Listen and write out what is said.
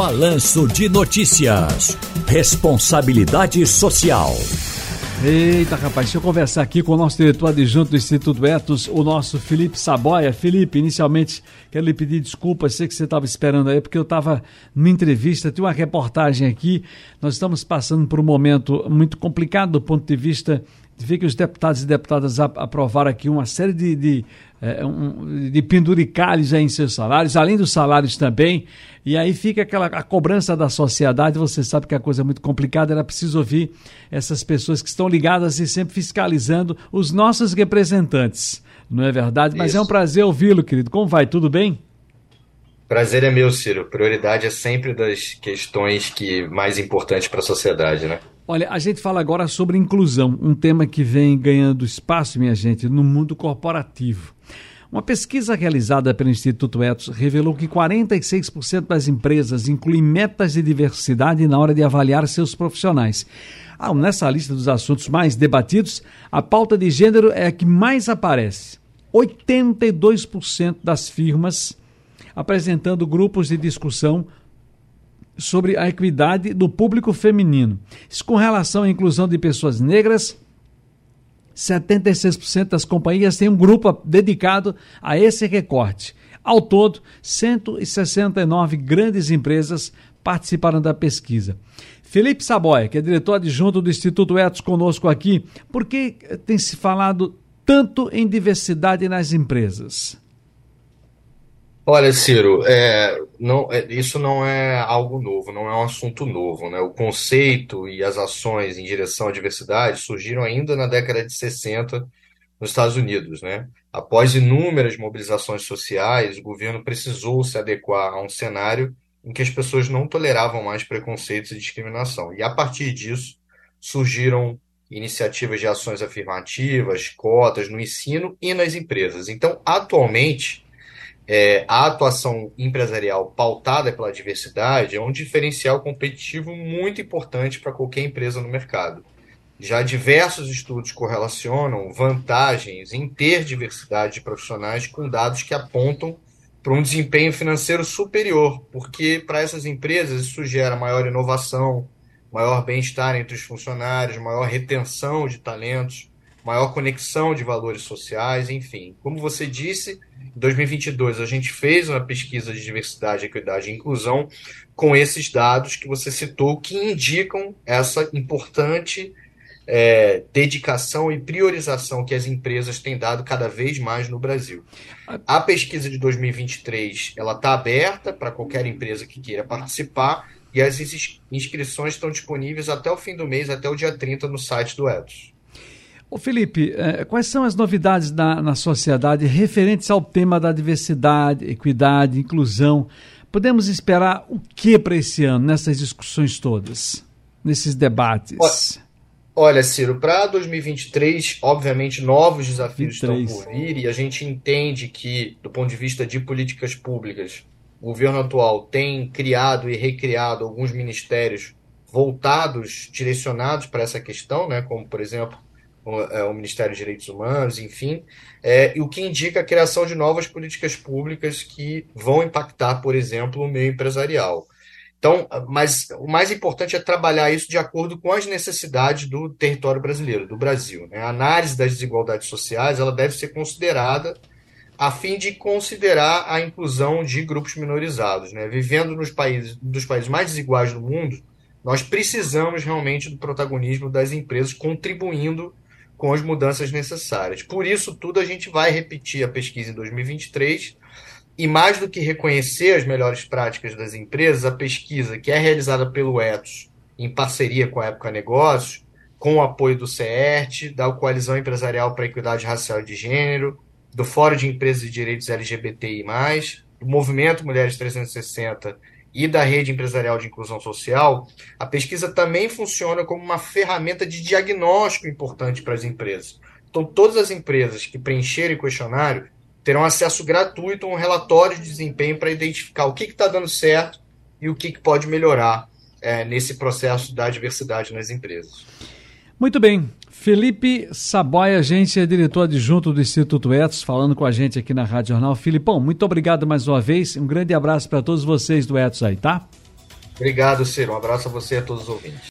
Balanço de Notícias. Responsabilidade Social. Eita, rapaz, deixa eu conversar aqui com o nosso diretor adjunto do Instituto Etos, o nosso Felipe Saboia. Felipe, inicialmente quero lhe pedir desculpas, sei que você estava esperando aí, porque eu estava numa entrevista, tinha uma reportagem aqui. Nós estamos passando por um momento muito complicado do ponto de vista ver que os deputados e deputadas aprovaram aqui uma série de, de, um, de penduricalhos em seus salários, além dos salários também. E aí fica aquela a cobrança da sociedade. Você sabe que a coisa é muito complicada. Era preciso ouvir essas pessoas que estão ligadas e sempre fiscalizando os nossos representantes. Não é verdade? Mas Isso. é um prazer ouvi-lo, querido. Como vai? Tudo bem? Prazer é meu, Ciro. Prioridade é sempre das questões que mais importantes para a sociedade, né? Olha, a gente fala agora sobre inclusão, um tema que vem ganhando espaço, minha gente, no mundo corporativo. Uma pesquisa realizada pelo Instituto Etos revelou que 46% das empresas incluem metas de diversidade na hora de avaliar seus profissionais. Ah, nessa lista dos assuntos mais debatidos, a pauta de gênero é a que mais aparece. 82% das firmas apresentando grupos de discussão sobre a equidade do público feminino. Isso com relação à inclusão de pessoas negras, 76% das companhias têm um grupo dedicado a esse recorte. Ao todo, 169 grandes empresas participaram da pesquisa. Felipe Saboia, que é diretor adjunto do Instituto Etos, conosco aqui. Por que tem se falado tanto em diversidade nas empresas? Olha, Ciro, é, não, é, isso não é algo novo, não é um assunto novo, né? O conceito e as ações em direção à diversidade surgiram ainda na década de 60 nos Estados Unidos, né? Após inúmeras mobilizações sociais, o governo precisou se adequar a um cenário em que as pessoas não toleravam mais preconceitos e discriminação. E a partir disso surgiram iniciativas de ações afirmativas, cotas no ensino e nas empresas. Então, atualmente, é, a atuação empresarial pautada pela diversidade é um diferencial competitivo muito importante para qualquer empresa no mercado. Já diversos estudos correlacionam vantagens em ter diversidade de profissionais com dados que apontam para um desempenho financeiro superior, porque para essas empresas isso gera maior inovação, maior bem-estar entre os funcionários, maior retenção de talentos, maior conexão de valores sociais, enfim. Como você disse, 2022 a gente fez uma pesquisa de diversidade, equidade e inclusão com esses dados que você citou, que indicam essa importante é, dedicação e priorização que as empresas têm dado cada vez mais no Brasil. A pesquisa de 2023 ela está aberta para qualquer empresa que queira participar e as inscrições estão disponíveis até o fim do mês, até o dia 30 no site do Etos. Ô Felipe, eh, quais são as novidades na, na sociedade referentes ao tema da diversidade, equidade, inclusão? Podemos esperar o que para esse ano, nessas discussões todas, nesses debates? Olha, Ciro, para 2023, obviamente, novos desafios 23. estão por vir e a gente entende que, do ponto de vista de políticas públicas, o governo atual tem criado e recriado alguns ministérios voltados, direcionados para essa questão, né, como, por exemplo, é, o Ministério dos Direitos Humanos, enfim, é, o que indica a criação de novas políticas públicas que vão impactar, por exemplo, o meio empresarial. Então, mas o mais importante é trabalhar isso de acordo com as necessidades do território brasileiro, do Brasil. Né? A análise das desigualdades sociais ela deve ser considerada a fim de considerar a inclusão de grupos minorizados. Né? Vivendo nos países, dos países mais desiguais do mundo, nós precisamos realmente do protagonismo das empresas contribuindo com as mudanças necessárias. Por isso tudo, a gente vai repetir a pesquisa em 2023 e mais do que reconhecer as melhores práticas das empresas, a pesquisa que é realizada pelo Etos em parceria com a Época Negócios, com o apoio do CERT, da Coalizão Empresarial para a Equidade Racial e de Gênero, do Fórum de Empresas e Direitos LGBTI+, do Movimento Mulheres 360 e da rede empresarial de inclusão social, a pesquisa também funciona como uma ferramenta de diagnóstico importante para as empresas. Então, todas as empresas que preencherem o questionário terão acesso gratuito a um relatório de desempenho para identificar o que está dando certo e o que, que pode melhorar é, nesse processo da diversidade nas empresas. Muito bem. Felipe Saboia, gente, é diretor adjunto do Instituto Etos, falando com a gente aqui na Rádio Jornal. Filipão, muito obrigado mais uma vez. Um grande abraço para todos vocês do Etos aí, tá? Obrigado, Ciro. Um abraço a você e a todos os ouvintes.